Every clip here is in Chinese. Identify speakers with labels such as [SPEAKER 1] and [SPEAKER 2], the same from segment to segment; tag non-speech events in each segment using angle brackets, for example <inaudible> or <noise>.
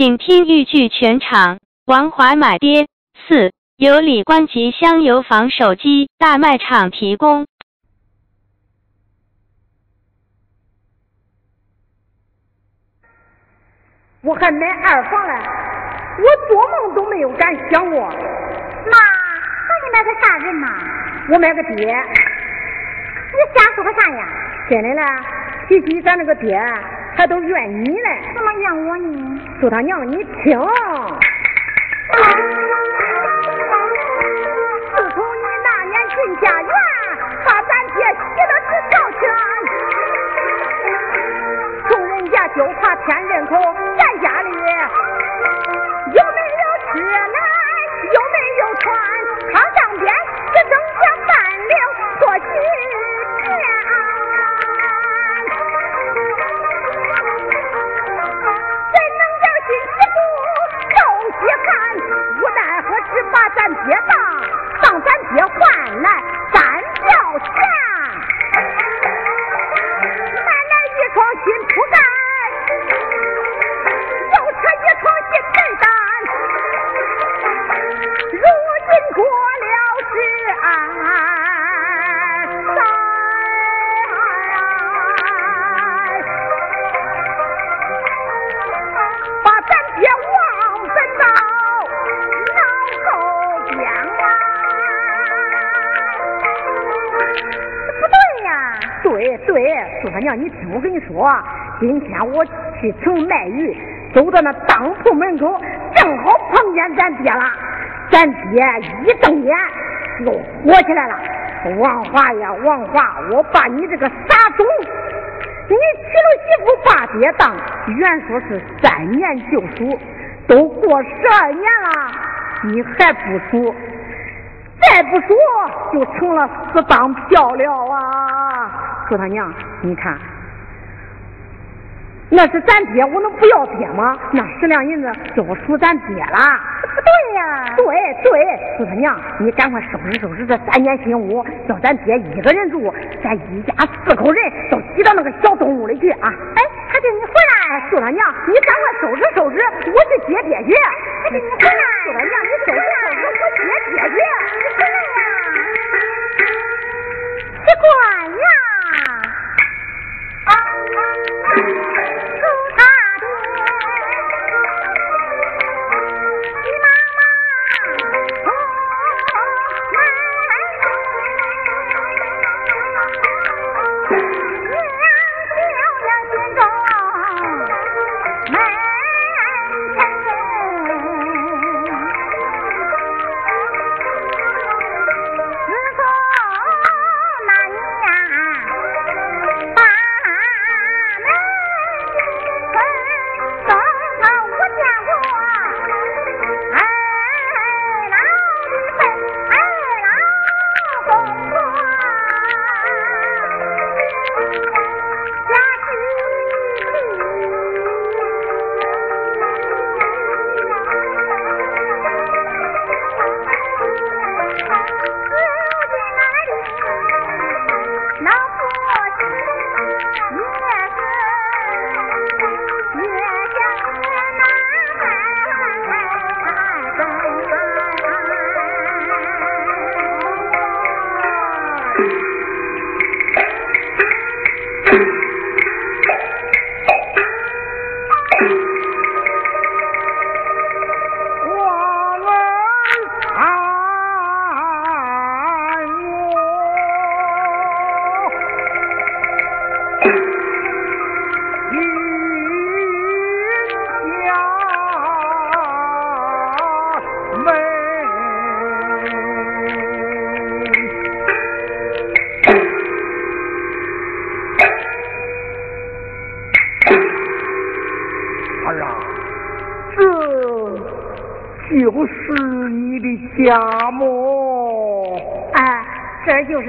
[SPEAKER 1] 请听豫剧全场。王华买爹四由李官吉香油坊手机大卖场提供。
[SPEAKER 2] 我还买二房嘞，我做梦都没有敢想过。妈，
[SPEAKER 3] 那你买个啥人呐？
[SPEAKER 2] 我买个爹。
[SPEAKER 3] 你瞎说个啥呀？
[SPEAKER 2] 真的嘞，提起咱那个爹，还都怨你嘞。
[SPEAKER 3] 怎么怨我呢？
[SPEAKER 2] 说他娘，你听。自从你那年进家园，把咱爹洗的是条全，穷人家就怕添人口。把战别到。我今天我去城卖鱼，走到那当铺门口，正好碰见咱爹了。咱爹一瞪眼，又火起来了。王华呀，王华，我把你这个傻种，你娶了媳妇把爹当，原说是三年就赎，都过十二年了，你还不赎？再不赎就成了死当票了啊！说他娘，你看。那是咱爹，我能不要爹吗？那十两银子就属咱爹了。
[SPEAKER 3] 不 <laughs> 对呀。
[SPEAKER 2] 对对，四他娘，你赶快收拾收拾这三间新屋，叫咱爹一个人住，咱一家四口人都挤到那个小东屋里去啊！
[SPEAKER 3] 哎，他叫你回来。
[SPEAKER 2] 四他娘，你赶快收拾收拾，我去接爹去。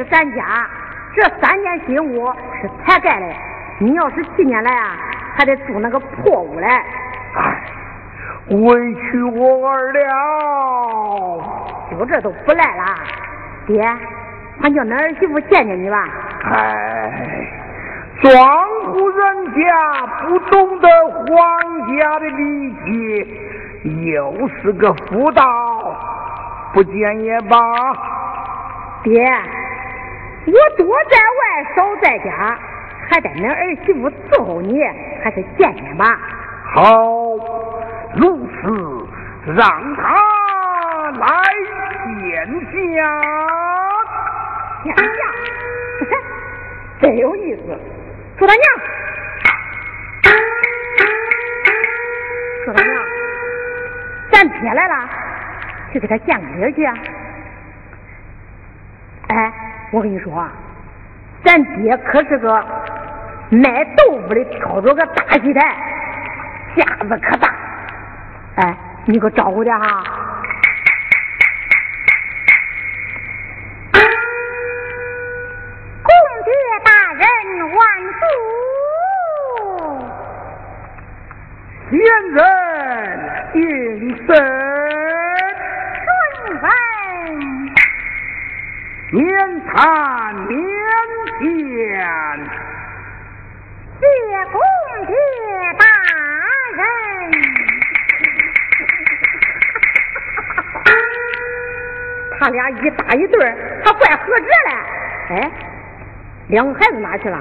[SPEAKER 2] 是咱家，这三间新屋是才盖的。你要是去年来啊，还得住那个破屋嘞。
[SPEAKER 4] 哎，委屈我儿了。
[SPEAKER 2] 就这都不赖了，爹，俺叫恁儿媳妇见见你吧。
[SPEAKER 4] 哎，庄户人家不懂得皇家的礼节，又是个妇道，不见也罢。
[SPEAKER 3] 爹，我多在外，少在家，还得恁儿媳妇伺候你，还是见见吧。
[SPEAKER 4] 好，如此，让他来见下。
[SPEAKER 3] 娘娘，真有意思。说他娘，说他娘，咱爹来了，去给他见个礼去啊。哎，我跟你说啊，咱爹可是个卖豆腐的，挑着个大戏台，架子可大。哎，你给我招呼点哈。
[SPEAKER 4] 仙人应声，
[SPEAKER 2] 顺闻，
[SPEAKER 4] 免谈免见，
[SPEAKER 2] 谢公谢大人。<laughs>
[SPEAKER 3] 他俩一搭一对还怪合辙嘞。哎，两个孩子哪去了？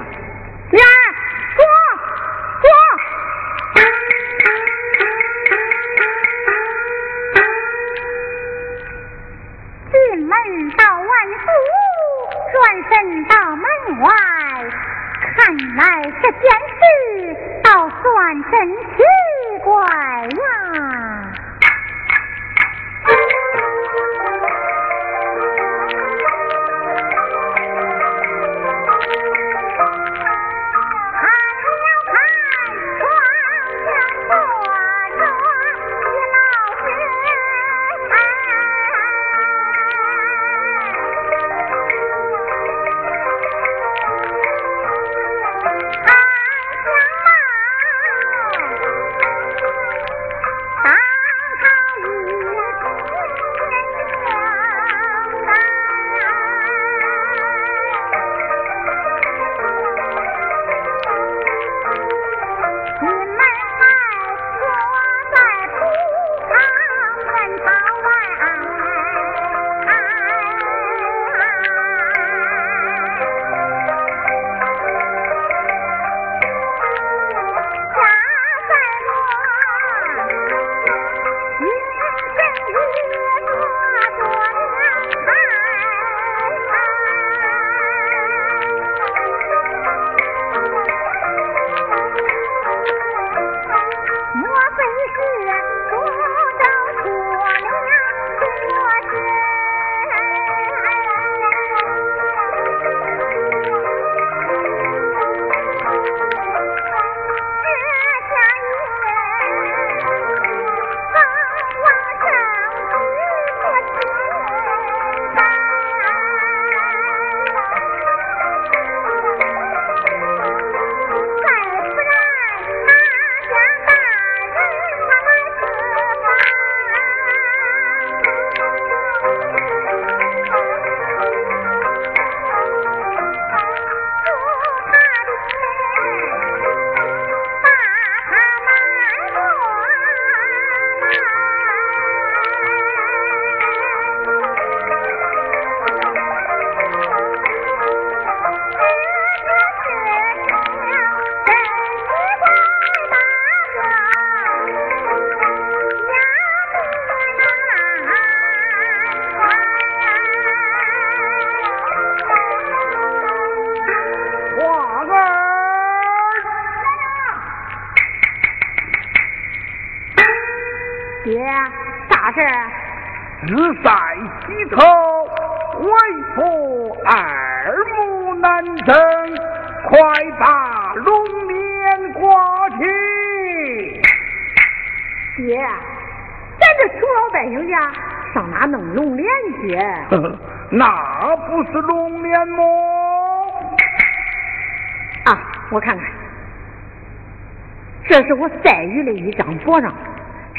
[SPEAKER 3] 的一张薄上。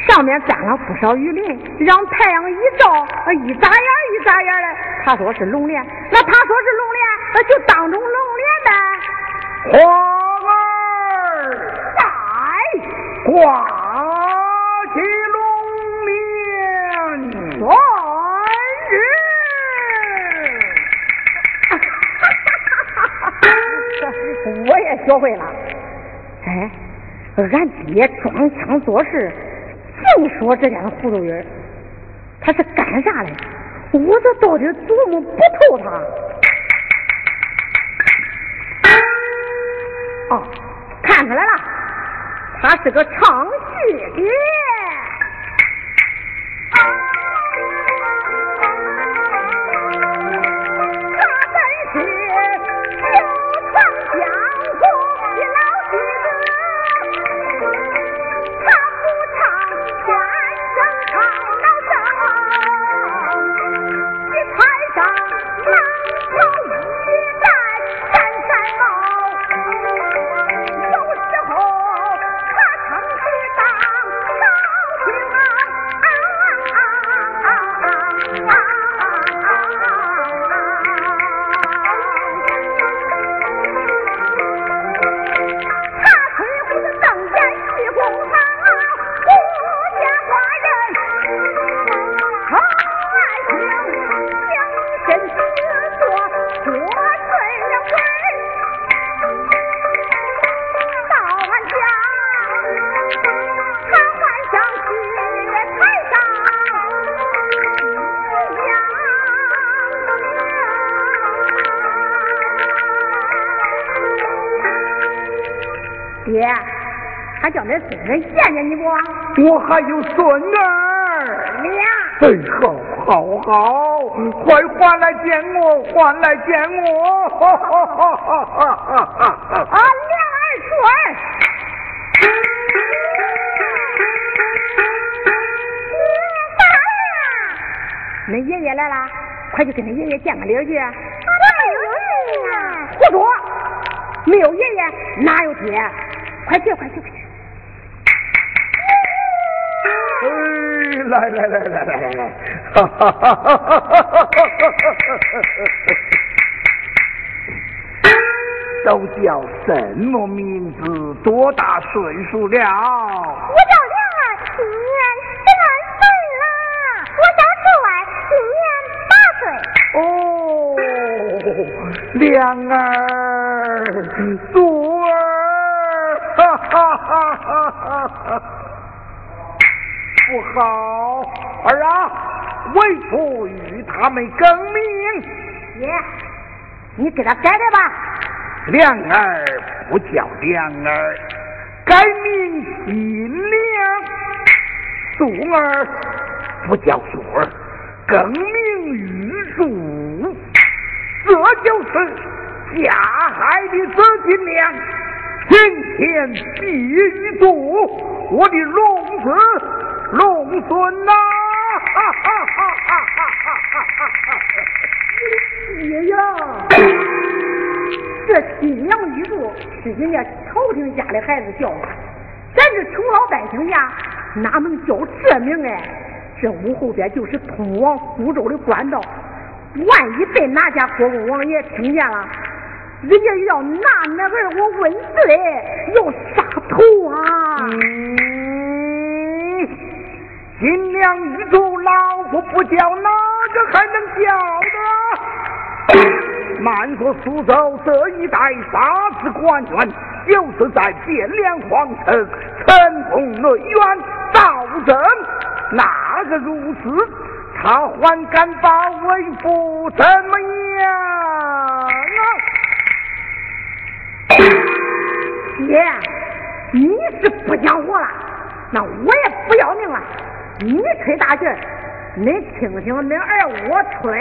[SPEAKER 3] 上面沾了不少雨淋，让太阳一照，一眨眼一眨眼的。他说是龙帘，那他说是龙帘，那就当中龙帘呗。
[SPEAKER 4] 花儿在。挂起龙
[SPEAKER 2] 年万日。<laughs> 我也学会了。俺爹装腔作势，净说这点糊涂人，他是干啥的？我这到底琢磨不透他。哦，看出来了，他是个唱戏的。
[SPEAKER 4] 我还有孙儿
[SPEAKER 2] 俩，
[SPEAKER 4] 哎，好，好，好，快还来见我，还来见我！哈哈哈哈哈哈！啊，
[SPEAKER 2] 两儿孙，你啥呀？恁爷爷来了，快去跟恁爷爷见个礼去。
[SPEAKER 3] 没有爷爷。
[SPEAKER 2] 胡说，没有爷爷哪有爹？快去，快去，快去！
[SPEAKER 4] 来来来来来来来，哈哈哈哈哈哈哈！都叫什么名字？多大岁数了？
[SPEAKER 3] 我叫莲儿，今年十二岁了。我
[SPEAKER 4] 小树儿，今年八岁。哦，莲儿，素儿，哈哈哈哈哈哈！不好，儿啊，为父与他们更名。
[SPEAKER 2] 爷，你给他改改吧。
[SPEAKER 4] 亮儿不叫亮儿，改名新亮。素儿不叫素儿，更名玉树。这就是下海的紫金亮，今天必玉柱，我的龙子。龙孙呐，哈哈哈哈哈！
[SPEAKER 2] 爷，这新娘一路是人家朝廷家的孩子叫，咱这穷老百姓家哪能叫这名哎？这屋后边就是通往苏州的官道，万一被哪家国公王爷听见了，人家要拿那孩儿我问罪，要杀头啊！
[SPEAKER 4] 金梁玉柱，老夫不叫，哪个还能叫的？慢说苏州这一带杀子官员，就是在汴梁皇城城宫内院造证，哪个如此？他还敢把为父怎么样啊？
[SPEAKER 2] 爹，你是不讲活了，那我也不要命了。你吹大劲儿，你听听恁二我吹。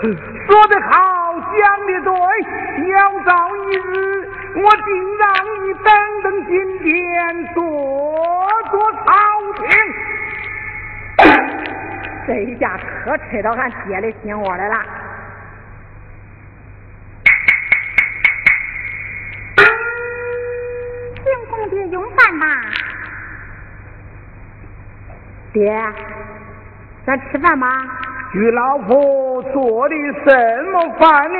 [SPEAKER 4] 说得好，讲的对，要早一日我定让你等等今天，坐坐朝
[SPEAKER 2] 廷。<coughs> 这一下可扯到俺爹的心窝来了。<coughs>
[SPEAKER 3] 请公爹用饭吧。
[SPEAKER 2] 爹，咱吃饭吗？
[SPEAKER 4] 与老婆做的什么饭呢？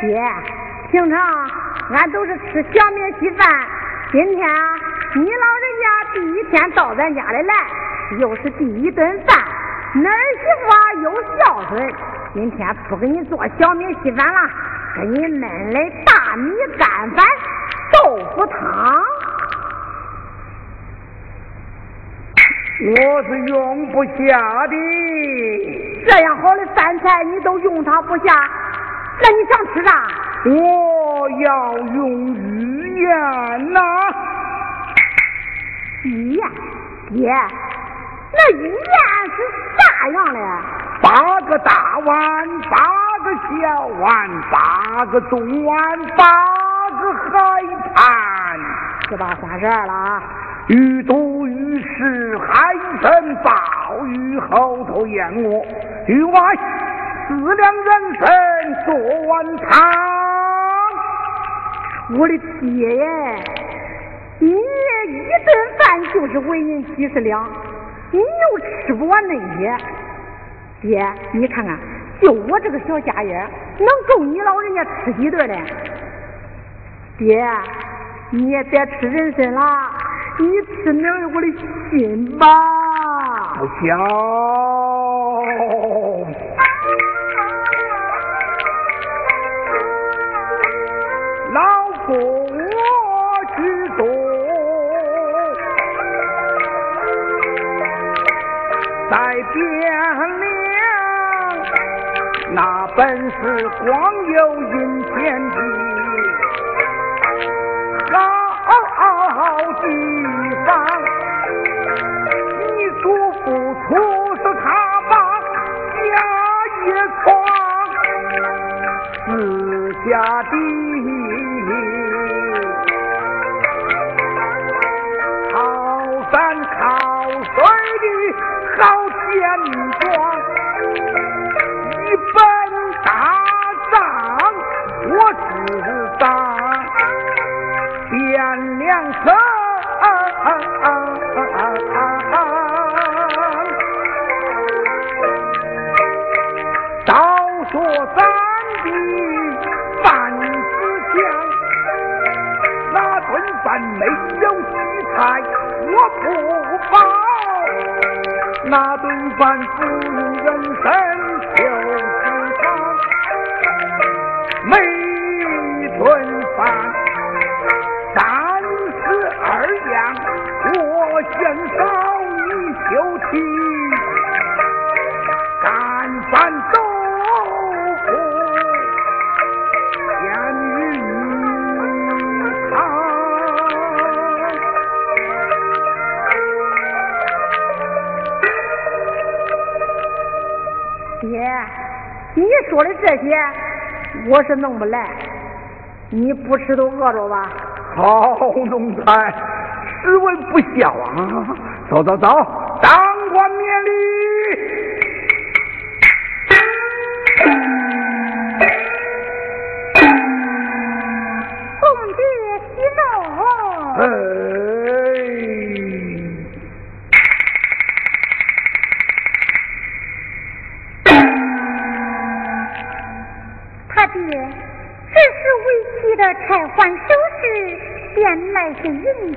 [SPEAKER 2] 爹，平常俺都是吃小米稀饭，今天你老人家第一天到咱家里来，又是第一顿饭，恁儿媳妇又孝顺，今天不给你做小米稀饭了，给你焖的大米干饭、豆腐汤。
[SPEAKER 4] 我是用不下的，
[SPEAKER 2] 这样好的饭菜你都用它不下，那你想吃啥？
[SPEAKER 4] 我要用鱼盐呐！
[SPEAKER 2] 鱼盐，爹，那鱼盐是啥样的？
[SPEAKER 4] 八个大碗，八个小碗，八个中碗，八个海盘，
[SPEAKER 2] 是吧三十二了啊！
[SPEAKER 4] 鱼肚鱼食海参鲍鱼后头燕窝，鱼外四两人参做碗汤。
[SPEAKER 2] 我的爹耶！你一顿饭就是为人几十两，你又吃不完那些。爹，你看看，就我这个小家业，能够你老人家吃几顿呢？爹，你也别吃人参了。你吃点我的心吧，
[SPEAKER 4] 不孝。老夫我去做，在汴梁，那本是光有阴天地。好地下地好山靠水的好天不饱，那顿饭不用人参
[SPEAKER 2] 说的这些，我是弄不来。你不吃都饿着吧。
[SPEAKER 4] 好奴才，实为不孝啊！走走走，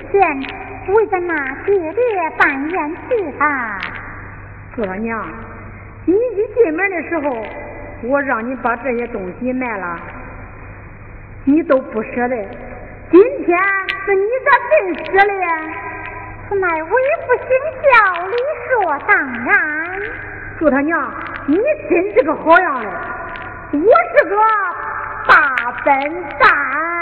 [SPEAKER 3] 是银钱，为咱那爹爹办宴席啊！
[SPEAKER 2] 姑娘，你一进门的时候，我让你把这些东西卖了，你都不舍得。今天是你咋真舍得？
[SPEAKER 3] 此乃为父行孝，理所当然。
[SPEAKER 2] 祝他娘，你真是个好样的，我是个大笨蛋。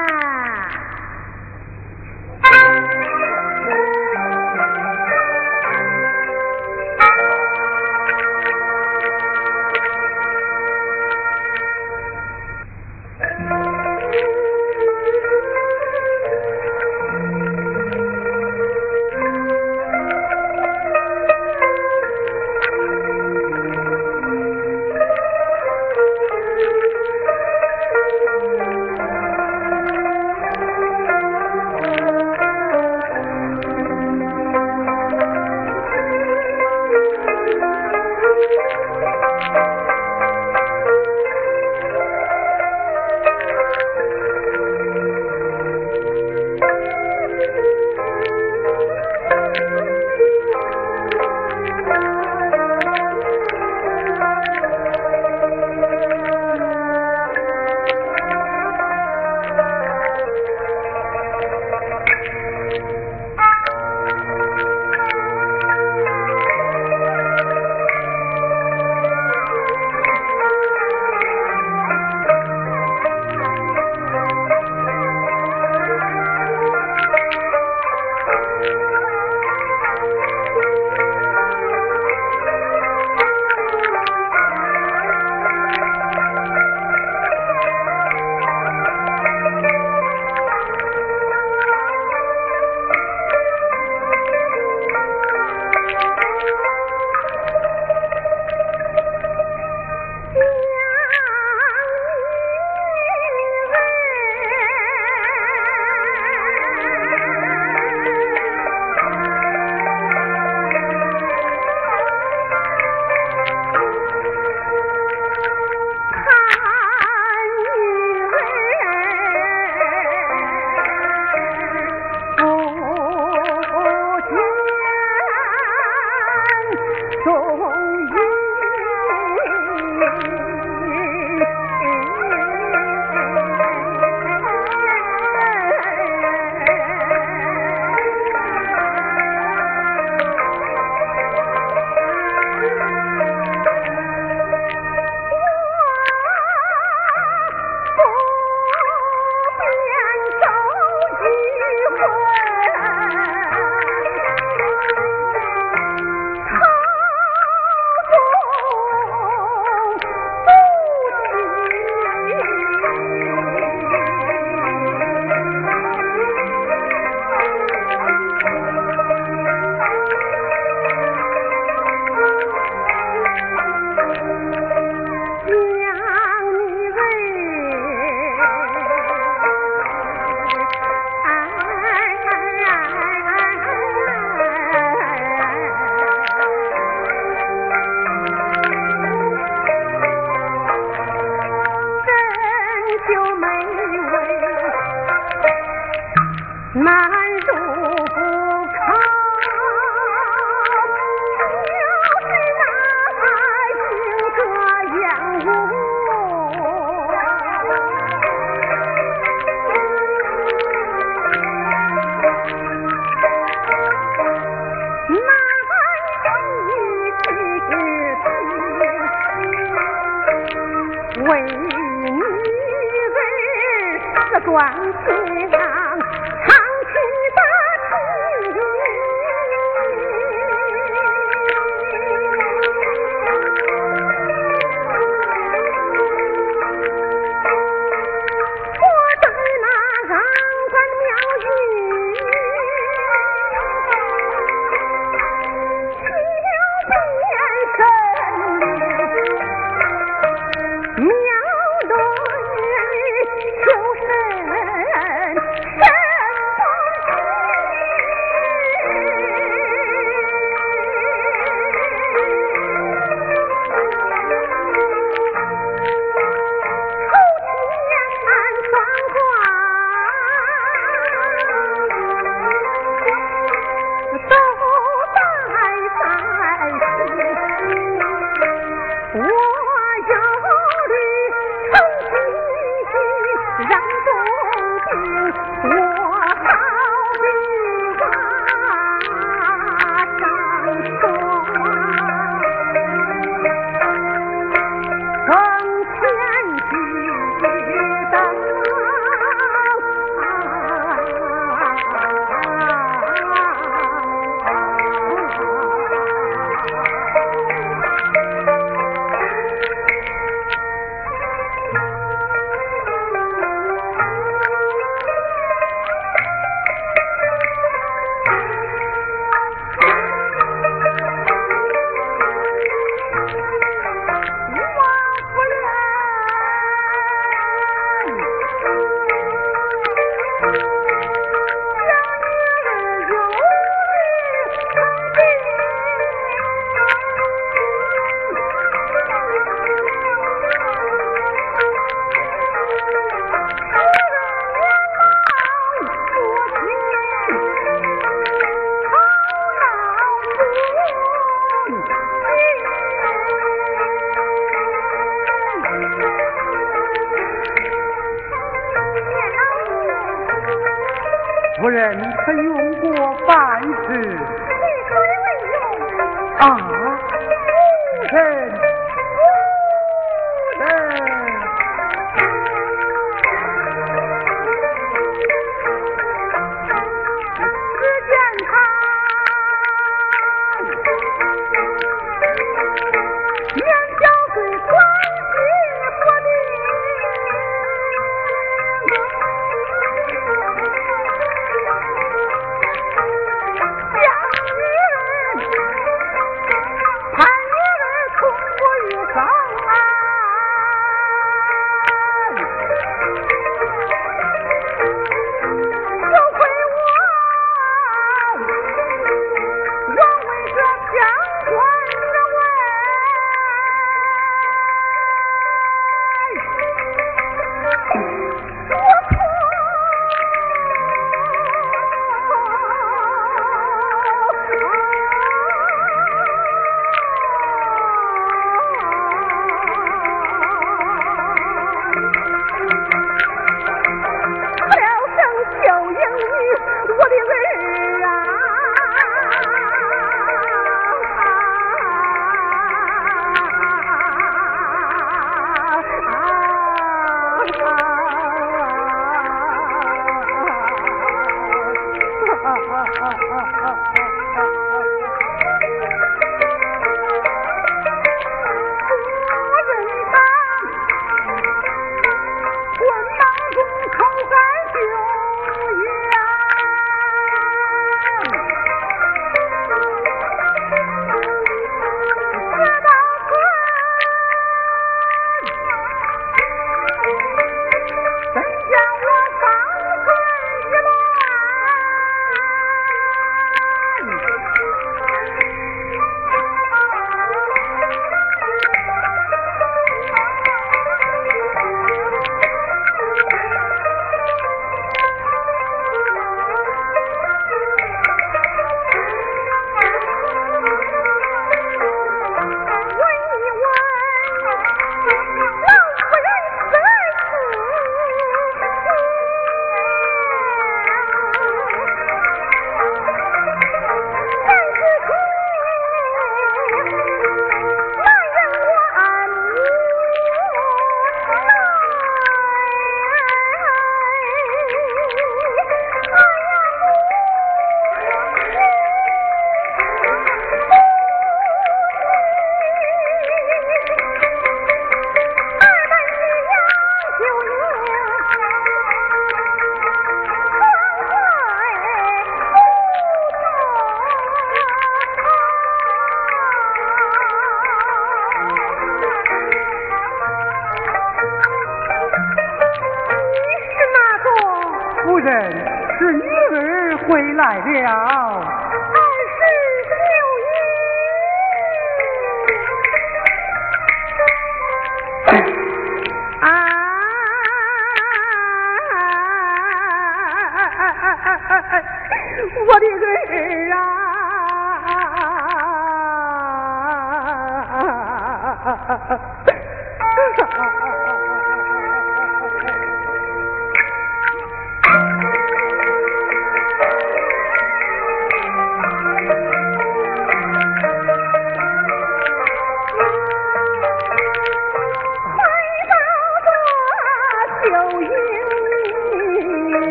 [SPEAKER 2] My
[SPEAKER 5] 哎哎
[SPEAKER 2] 哎哎哎我的儿啊！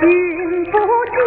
[SPEAKER 2] 君不见